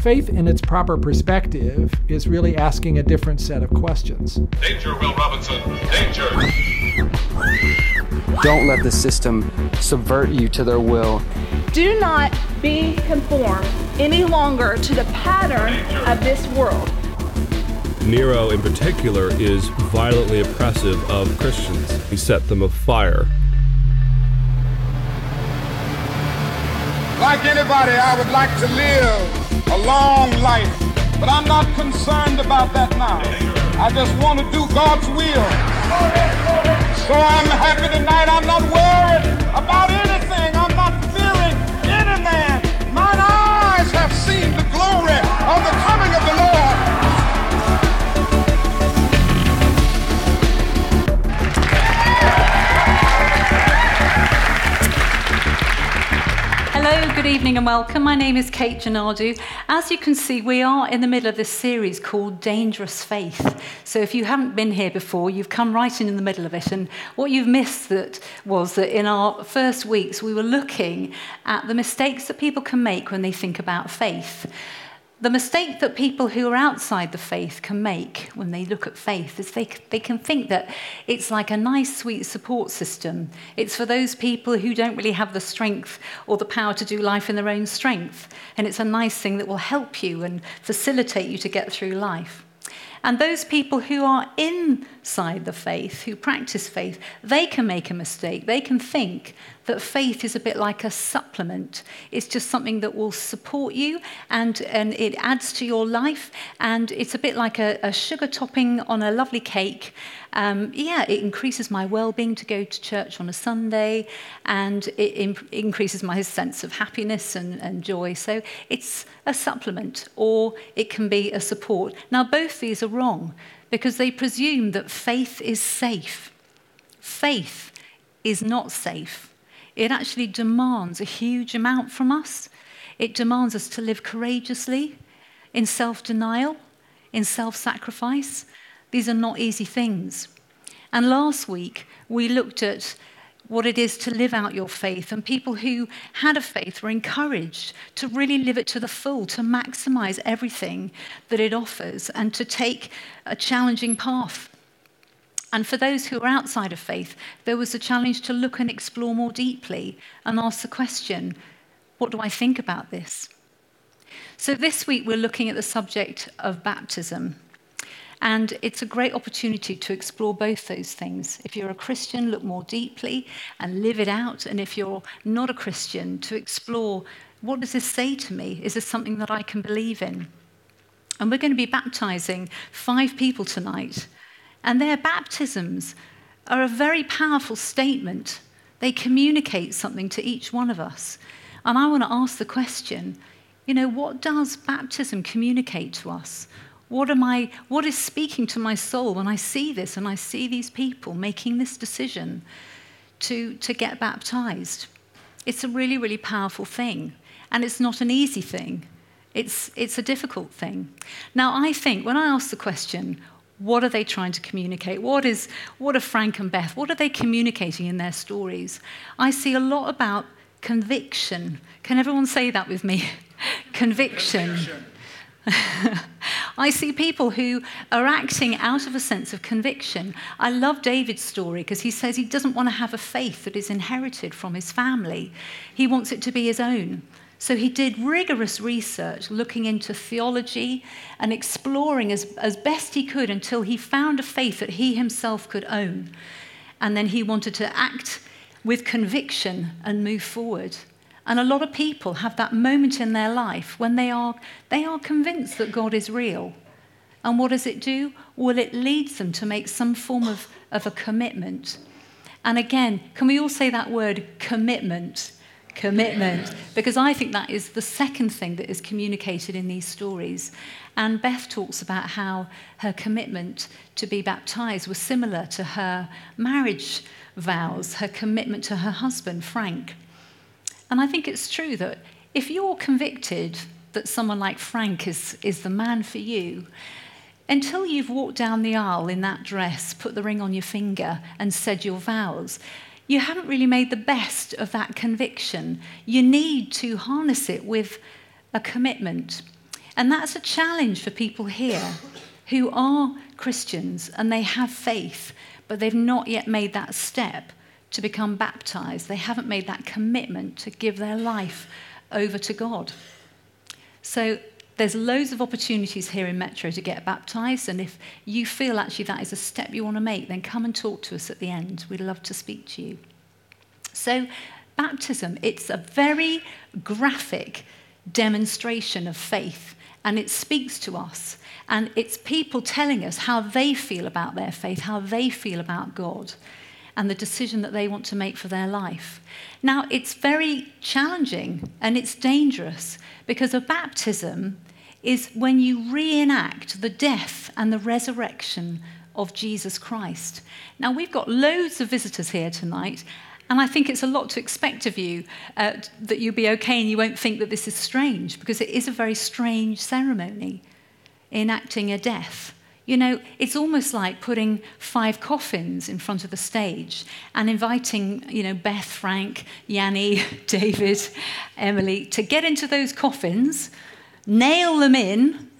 Faith, in its proper perspective, is really asking a different set of questions. Danger, Will Robinson! Danger! Don't let the system subvert you to their will. Do not be conformed any longer to the pattern of this world. Nero, in particular, is violently oppressive of Christians. He set them afire. Like anybody, I would like to live a long life, but I'm not concerned about that now. I just want to do God's will. So I'm happy tonight. I'm not worried about anything. Evening, and welcome. My name is Kate Janadu. As you can see, we are in the middle of this series called Dangerous Faith. So, if you haven't been here before, you've come right in in the middle of it. And what you've missed that was that in our first weeks, we were looking at the mistakes that people can make when they think about faith. the mistake that people who are outside the faith can make when they look at faith is they, they can think that it's like a nice, sweet support system. It's for those people who don't really have the strength or the power to do life in their own strength. And it's a nice thing that will help you and facilitate you to get through life. And those people who are in inside the faith, who practice faith, they can make a mistake. They can think that faith is a bit like a supplement. It's just something that will support you and, and it adds to your life. And it's a bit like a, a sugar topping on a lovely cake. Um, yeah, it increases my well being to go to church on a Sunday and it imp- increases my sense of happiness and, and joy. So it's a supplement or it can be a support. Now, both these are wrong because they presume that faith is safe. Faith is not safe. It actually demands a huge amount from us. It demands us to live courageously, in self denial, in self sacrifice. These are not easy things. And last week, we looked at what it is to live out your faith, and people who had a faith were encouraged to really live it to the full, to maximize everything that it offers, and to take a challenging path and for those who are outside of faith, there was a challenge to look and explore more deeply and ask the question what do I think about this? So this week we're looking at the subject of baptism. And it's a great opportunity to explore both those things. If you're a Christian, look more deeply and live it out. And if you're not a Christian, to explore what does this say to me? Is this something that I can believe in? And we're going to be baptizing five people tonight. And their baptisms are a very powerful statement. They communicate something to each one of us. And I want to ask the question you know, what does baptism communicate to us? What, am I, what is speaking to my soul when I see this and I see these people making this decision to, to get baptized? It's a really, really powerful thing. And it's not an easy thing, it's, it's a difficult thing. Now, I think when I ask the question, what are they trying to communicate? What, is, what are Frank and Beth, what are they communicating in their stories? I see a lot about conviction. Can everyone say that with me? conviction. conviction. I see people who are acting out of a sense of conviction. I love David's story because he says he doesn't want to have a faith that is inherited from his family. He wants it to be his own. So he did rigorous research looking into theology and exploring as, as best he could until he found a faith that he himself could own. And then he wanted to act with conviction and move forward. And a lot of people have that moment in their life when they are, they are convinced that God is real. And what does it do? Well, it leads them to make some form of, of a commitment. And again, can we all say that word commitment? Commitment. Because I think that is the second thing that is communicated in these stories. And Beth talks about how her commitment to be baptized was similar to her marriage vows, her commitment to her husband, Frank. And I think it's true that if you're convicted that someone like Frank is, is the man for you, until you've walked down the aisle in that dress, put the ring on your finger, and said your vows, you haven't really made the best of that conviction. You need to harness it with a commitment. And that's a challenge for people here who are Christians and they have faith, but they've not yet made that step to become baptized. They haven't made that commitment to give their life over to God. So there's loads of opportunities here in Metro to get baptized, and if you feel actually that is a step you want to make, then come and talk to us at the end. We'd love to speak to you. So, baptism, it's a very graphic demonstration of faith, and it speaks to us. And it's people telling us how they feel about their faith, how they feel about God and the decision that they want to make for their life. Now, it's very challenging and it's dangerous because a baptism is when you reenact the death and the resurrection of Jesus Christ. Now, we've got loads of visitors here tonight, and I think it's a lot to expect of you uh, that you'll be okay and you won't think that this is strange because it is a very strange ceremony enacting a death. You know, it's almost like putting five coffins in front of the stage and inviting, you know, Beth, Frank, Yanni, David, Emily to get into those coffins, nail them in,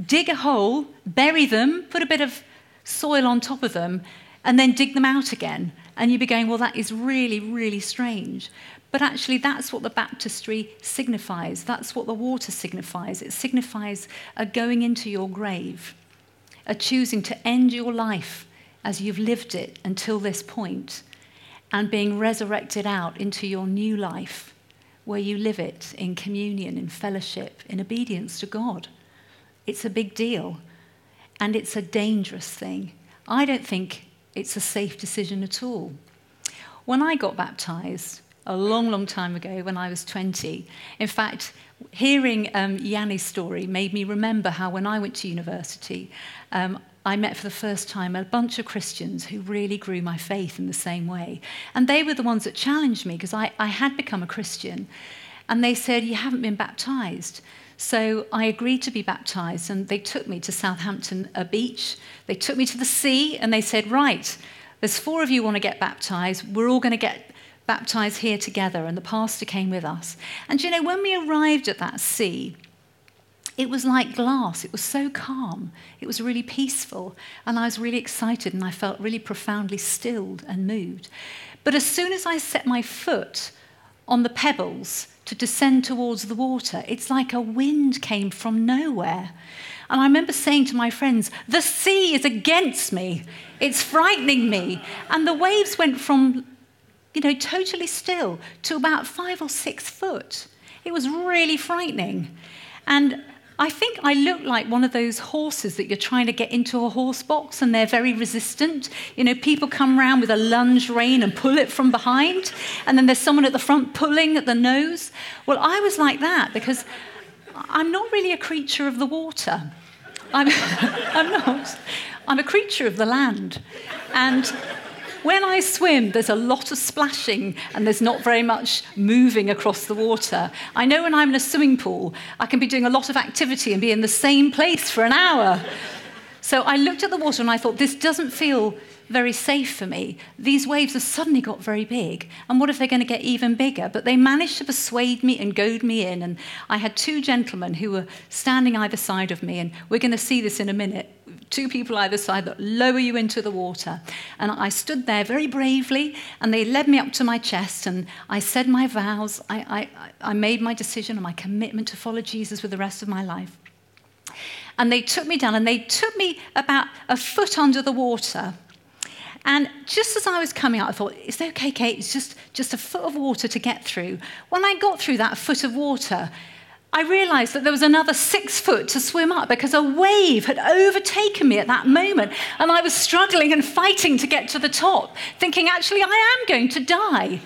dig a hole, bury them, put a bit of soil on top of them, and then dig them out again. And you'd be going, well, that is really, really strange. But actually, that's what the baptistry signifies. That's what the water signifies. It signifies a going into your grave are choosing to end your life as you've lived it until this point and being resurrected out into your new life where you live it in communion, in fellowship, in obedience to God. It's a big deal and it's a dangerous thing. I don't think it's a safe decision at all. When I got baptized, a long, long time ago when I was 20. In fact, hearing um, Yanni's story made me remember how when I went to university, um, I met for the first time a bunch of Christians who really grew my faith in the same way. And they were the ones that challenged me because I, I had become a Christian. And they said, You haven't been baptized. So I agreed to be baptized, and they took me to Southampton a beach. They took me to the sea, and they said, Right, there's four of you want to get baptized. We're all going to get baptized here together, and the pastor came with us. And you know, when we arrived at that sea, it was like glass. It was so calm. It was really peaceful. And I was really excited and I felt really profoundly stilled and moved. But as soon as I set my foot on the pebbles to descend towards the water, it's like a wind came from nowhere. And I remember saying to my friends, The sea is against me. It's frightening me. And the waves went from you know, totally still to about five or six foot. It was really frightening. And I think I looked like one of those horses that you're trying to get into a horse box and they're very resistant. You know, people come around with a lunge rein and pull it from behind, and then there's someone at the front pulling at the nose. Well, I was like that because I'm not really a creature of the water. I'm, I'm not. I'm a creature of the land. And when I swim, there's a lot of splashing and there's not very much moving across the water. I know when I'm in a swimming pool, I can be doing a lot of activity and be in the same place for an hour. So I looked at the water and I thought, this doesn't feel very safe for me. These waves have suddenly got very big. And what if they're going to get even bigger? But they managed to persuade me and goad me in. And I had two gentlemen who were standing either side of me. And we're going to see this in a minute. Two people either side that lower you into the water. And I stood there very bravely, and they led me up to my chest, and I said my vows. I, I, I made my decision and my commitment to follow Jesus with the rest of my life. And they took me down, and they took me about a foot under the water. And just as I was coming out, I thought, it's okay, Kate, it's just, just a foot of water to get through. When I got through that foot of water, I realized that there was another six foot to swim up because a wave had overtaken me at that moment. And I was struggling and fighting to get to the top, thinking, actually, I am going to die.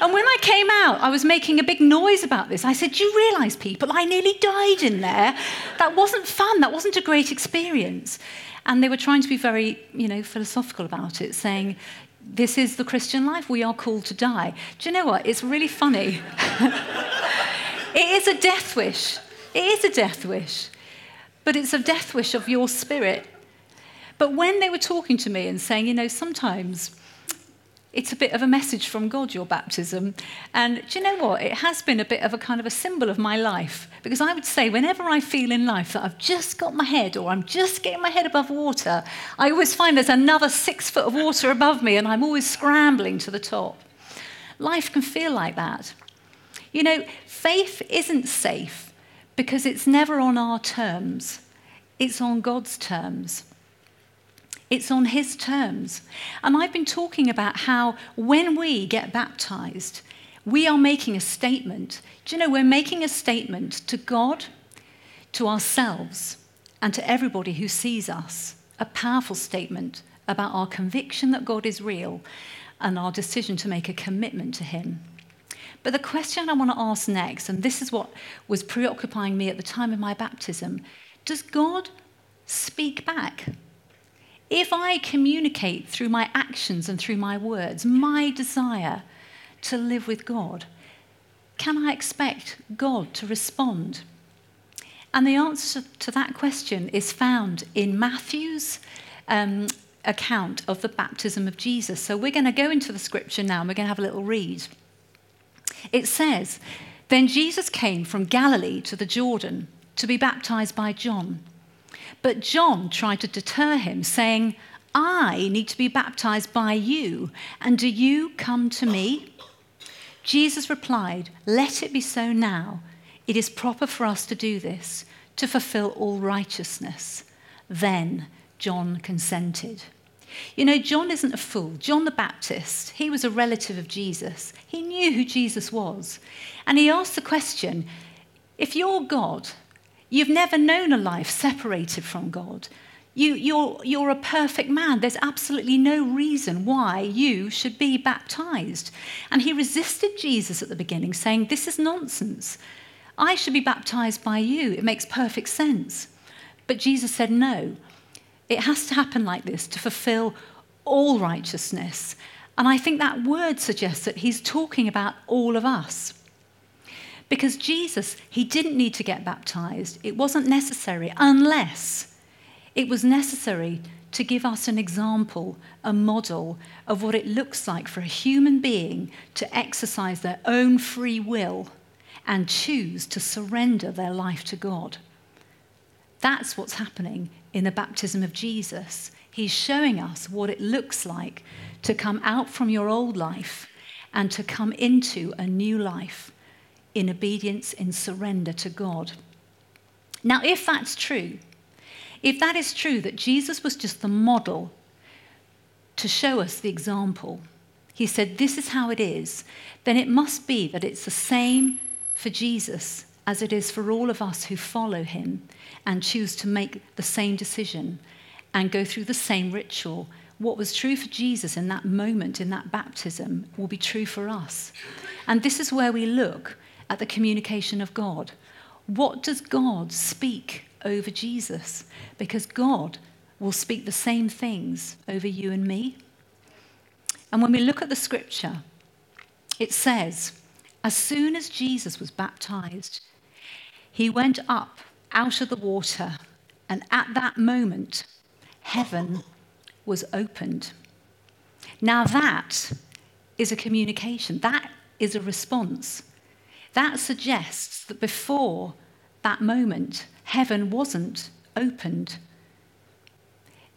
and when I came out, I was making a big noise about this. I said, Do you realize, people, I nearly died in there? That wasn't fun. That wasn't a great experience. And they were trying to be very, you know, philosophical about it, saying, this is the Christian life. We are called to die. Do you know what? It's really funny. it is a death wish. It is a death wish. But it's a death wish of your spirit. But when they were talking to me and saying, you know, sometimes it's a bit of a message from God, your baptism. And do you know what? It has been a bit of a kind of a symbol of my life. Because I would say, whenever I feel in life that I've just got my head or I'm just getting my head above water, I always find there's another six foot of water above me and I'm always scrambling to the top. Life can feel like that. You know, faith isn't safe because it's never on our terms, it's on God's terms. It's on his terms. And I've been talking about how when we get baptized, we are making a statement. Do you know, we're making a statement to God, to ourselves, and to everybody who sees us. A powerful statement about our conviction that God is real and our decision to make a commitment to him. But the question I want to ask next, and this is what was preoccupying me at the time of my baptism does God speak back? If I communicate through my actions and through my words my desire to live with God, can I expect God to respond? And the answer to that question is found in Matthew's um, account of the baptism of Jesus. So we're going to go into the scripture now and we're going to have a little read. It says, Then Jesus came from Galilee to the Jordan to be baptized by John. But John tried to deter him, saying, I need to be baptized by you, and do you come to me? Jesus replied, Let it be so now. It is proper for us to do this, to fulfill all righteousness. Then John consented. You know, John isn't a fool. John the Baptist, he was a relative of Jesus. He knew who Jesus was. And he asked the question if you're God, You've never known a life separated from God. You, you're, you're a perfect man. There's absolutely no reason why you should be baptized. And he resisted Jesus at the beginning, saying, This is nonsense. I should be baptized by you. It makes perfect sense. But Jesus said, No. It has to happen like this to fulfill all righteousness. And I think that word suggests that he's talking about all of us. Because Jesus, he didn't need to get baptized. It wasn't necessary unless it was necessary to give us an example, a model of what it looks like for a human being to exercise their own free will and choose to surrender their life to God. That's what's happening in the baptism of Jesus. He's showing us what it looks like to come out from your old life and to come into a new life in obedience, in surrender to God. Now, if that's true, if that is true that Jesus was just the model to show us the example, he said, This is how it is, then it must be that it's the same for Jesus as it is for all of us who follow him and choose to make the same decision and go through the same ritual. What was true for Jesus in that moment, in that baptism, will be true for us. And this is where we look at the communication of God. What does God speak over Jesus? Because God will speak the same things over you and me. And when we look at the scripture, it says, as soon as Jesus was baptized, he went up out of the water, and at that moment, heaven was opened. Now, that is a communication, that is a response. That suggests that before that moment, heaven wasn't opened.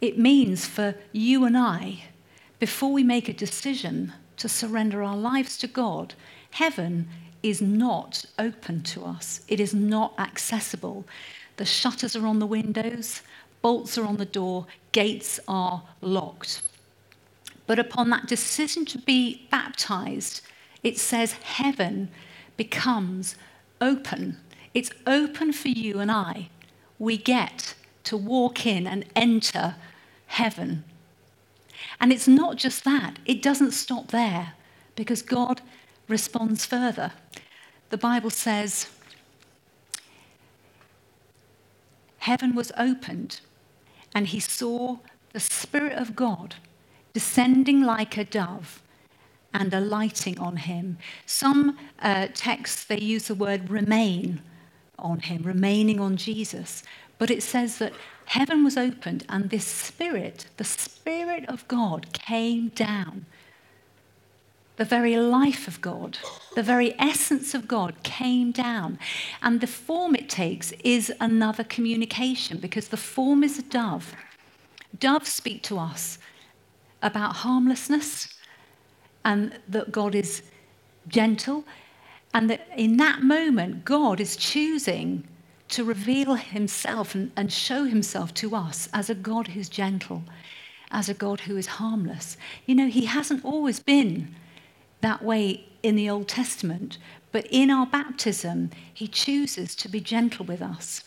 It means for you and I, before we make a decision to surrender our lives to God, heaven is not open to us. It is not accessible. The shutters are on the windows, bolts are on the door, gates are locked. But upon that decision to be baptized, it says heaven becomes open. It's open for you and I. We get to walk in and enter heaven. And it's not just that, it doesn't stop there because God responds further. The Bible says, Heaven was opened, and he saw the Spirit of God descending like a dove and alighting on him. Some uh, texts, they use the word remain on him, remaining on Jesus. But it says that heaven was opened and this Spirit, the Spirit of God, came down the very life of God, the very essence of God came down. And the form it takes is another communication because the form is a dove. Doves speak to us about harmlessness and that God is gentle. And that in that moment, God is choosing to reveal himself and, and show himself to us as a God who's gentle, as a God who is harmless. You know, he hasn't always been that way in the Old Testament, but in our baptism, he chooses to be gentle with us.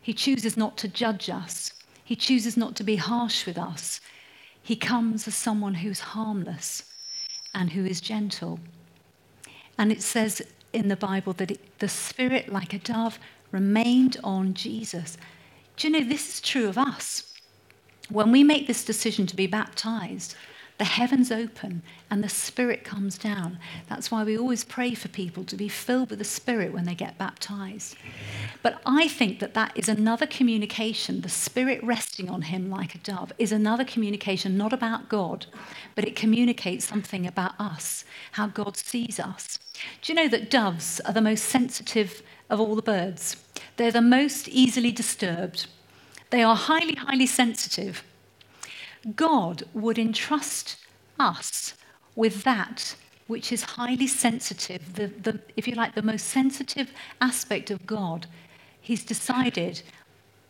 He chooses not to judge us. He chooses not to be harsh with us. He comes as someone who's harmless and who is gentle. And it says in the Bible that it, the Spirit, like a dove, remained on Jesus. Do you know this is true of us? When we make this decision to be baptized, the heavens open and the Spirit comes down. That's why we always pray for people to be filled with the Spirit when they get baptized. But I think that that is another communication. The Spirit resting on him like a dove is another communication, not about God, but it communicates something about us, how God sees us. Do you know that doves are the most sensitive of all the birds? They're the most easily disturbed. They are highly, highly sensitive. God would entrust us with that which is highly sensitive, the, the, if you like, the most sensitive aspect of God, He's decided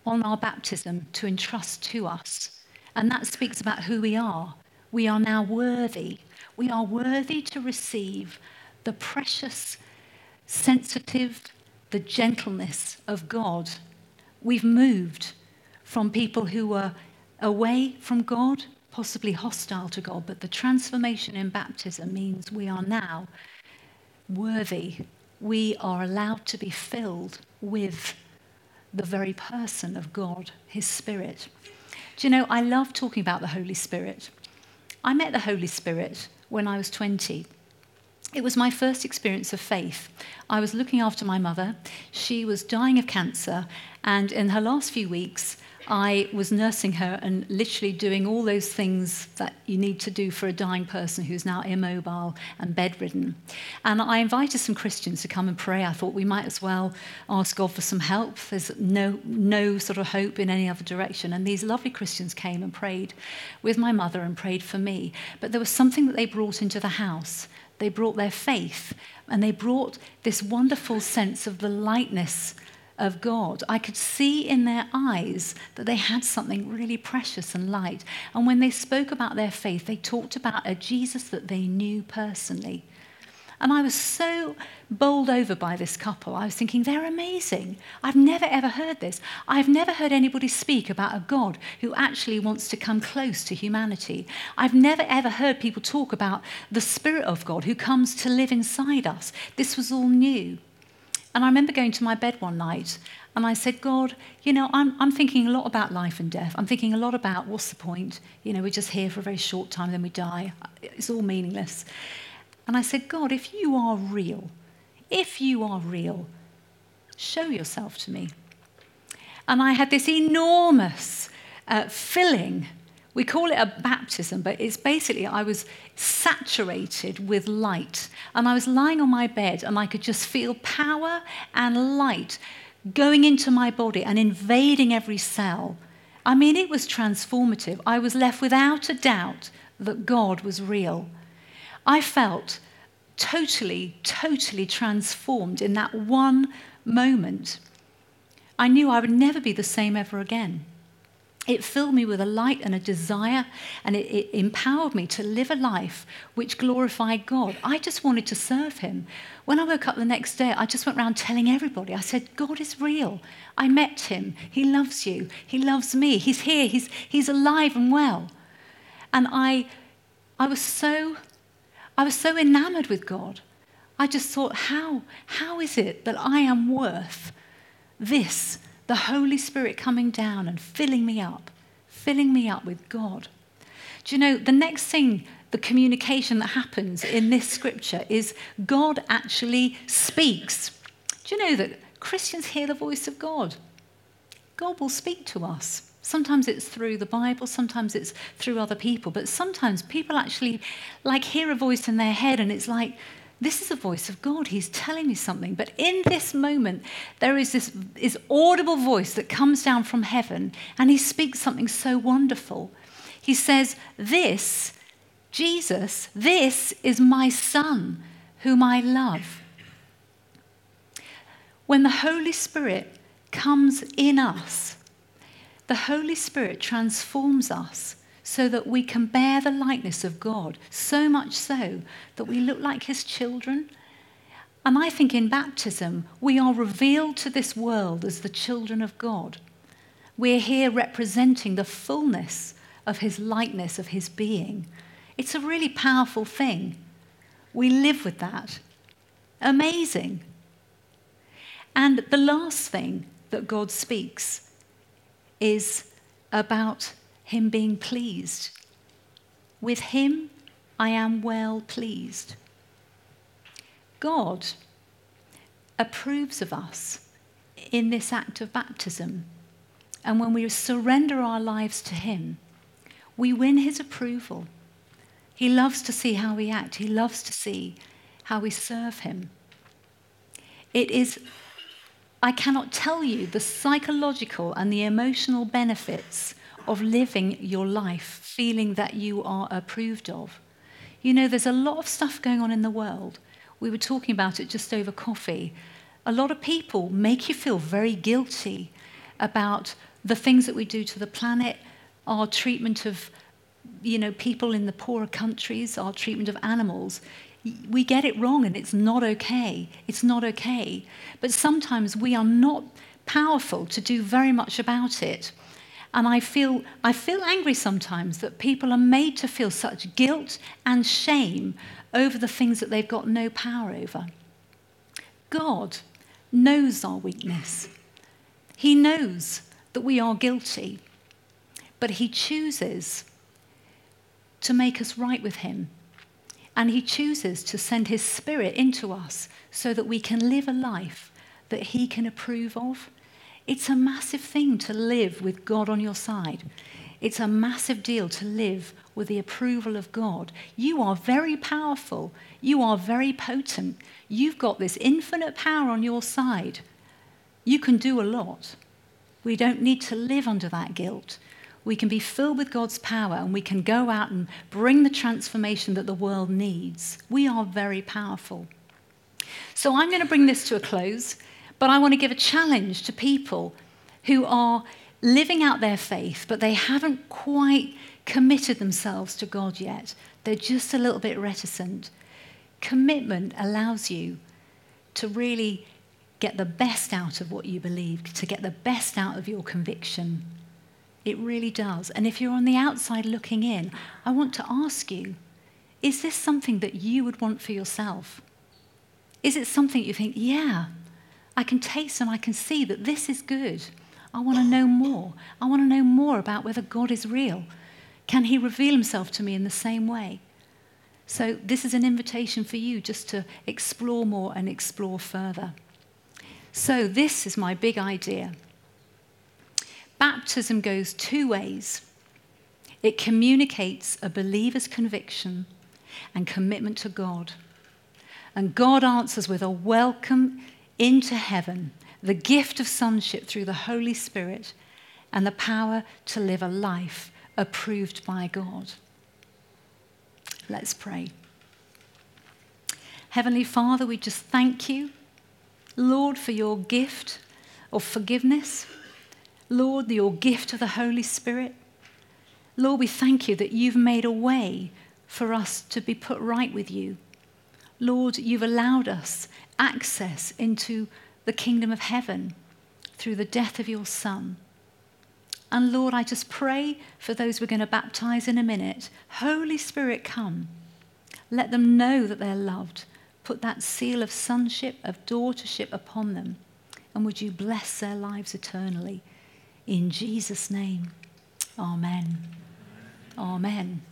on our baptism to entrust to us. And that speaks about who we are. We are now worthy. We are worthy to receive the precious, sensitive, the gentleness of God. We've moved from people who were away from God, possibly hostile to God, but the transformation in baptism means we are now worthy. We are allowed to be filled with the very person of God, His Spirit. Do you know, I love talking about the Holy Spirit. I met the Holy Spirit when I was 20. It was my first experience of faith. I was looking after my mother. She was dying of cancer, and in her last few weeks, I was nursing her and literally doing all those things that you need to do for a dying person who's now immobile and bedridden. And I invited some Christians to come and pray. I thought we might as well ask God for some help. There's no, no sort of hope in any other direction. And these lovely Christians came and prayed with my mother and prayed for me. But there was something that they brought into the house. They brought their faith and they brought this wonderful sense of the lightness of God. I could see in their eyes that they had something really precious and light. And when they spoke about their faith, they talked about a Jesus that they knew personally. And I was so bowled over by this couple. I was thinking, they're amazing. I've never ever heard this. I've never heard anybody speak about a God who actually wants to come close to humanity. I've never ever heard people talk about the Spirit of God who comes to live inside us. This was all new. And I remember going to my bed one night and I said, God, you know, I'm, I'm thinking a lot about life and death. I'm thinking a lot about what's the point? You know, we're just here for a very short time, then we die. It's all meaningless. And I said, God, if you are real, if you are real, show yourself to me. And I had this enormous uh, filling we call it a baptism, but it's basically I was saturated with light. And I was lying on my bed and I could just feel power and light going into my body and invading every cell. I mean, it was transformative. I was left without a doubt that God was real. I felt totally, totally transformed in that one moment. I knew I would never be the same ever again. It filled me with a light and a desire, and it, it, empowered me to live a life which glorified God. I just wanted to serve Him. When I woke up the next day, I just went around telling everybody, I said, God is real. I met Him. He loves you. He loves me. He's here. He's, he's alive and well. And I, I was so, I was so enamored with God. I just thought, how, how is it that I am worth this? The Holy Spirit coming down and filling me up, filling me up with God. Do you know, the next thing, the communication that happens in this scripture is God actually speaks. Do you know that Christians hear the voice of God? God will speak to us. Sometimes it's through the Bible, sometimes it's through other people, but sometimes people actually like hear a voice in their head and it's like, this is the voice of God. He's telling me something. But in this moment, there is this, this audible voice that comes down from heaven and he speaks something so wonderful. He says, This, Jesus, this is my Son whom I love. When the Holy Spirit comes in us, the Holy Spirit transforms us so that we can bear the likeness of God, so much so that we look like His children. And I think in baptism, we are revealed to this world as the children of God. We're here representing the fullness of His likeness, of His being. It's a really powerful thing. We live with that. Amazing. And the last thing that God speaks is about Him being pleased. With Him, I am well pleased. God approves of us in this act of baptism. And when we surrender our lives to Him, we win His approval. He loves to see how we act, He loves to see how we serve Him. It is I cannot tell you the psychological and the emotional benefits of living your life feeling that you are approved of. You know, there's a lot of stuff going on in the world. We were talking about it just over coffee. A lot of people make you feel very guilty about the things that we do to the planet, our treatment of you know, people in the poorer countries, our treatment of animals we get it wrong and it's not okay. It's not okay. But sometimes we are not powerful to do very much about it. And I feel, I feel angry sometimes that people are made to feel such guilt and shame over the things that they've got no power over. God knows our weakness, He knows that we are guilty, but He chooses to make us right with Him and He chooses to send His Spirit into us so that we can live a life that He can approve of. It's a massive thing to live with God on your side. It's a massive deal to live with the approval of God. You are very powerful. You are very potent. You've got this infinite power on your side. You can do a lot. We don't need to live under that guilt we can be filled with God's power and we can go out and bring the transformation that the world needs. We are very powerful. So I'm going to bring this to a close, but I want to give a challenge to people who are living out their faith, but they haven't quite committed themselves to God yet. They're just a little bit reticent. Commitment allows you to really get the best out of what you believe, to get the best out of your conviction. It really does. And if you're on the outside looking in, I want to ask you is this something that you would want for yourself? Is it something you think, yeah, I can taste and I can see that this is good? I want to know more. I want to know more about whether God is real. Can He reveal Himself to me in the same way? So, this is an invitation for you just to explore more and explore further. So, this is my big idea. Baptism goes two ways it communicates a believer's conviction and commitment to God. And God answers with a welcome into heaven, the gift of sonship through the Holy Spirit, and the power to live a life approved by God. Let's pray. Heavenly Father, we just thank you, Lord, for your gift of forgiveness Lord, your gift of the Holy Spirit. Lord, we thank you that you've made a way for us to be put right with you. Lord, you've allowed us access into the kingdom of heaven through the death of your Son. And Lord, I just pray for those we're going to baptize in a minute. Holy Spirit, come. Let them know that they're loved. Put that seal of sonship, of daughtership upon them. And would you bless their lives eternally? In Jesus' name, amen. Amen.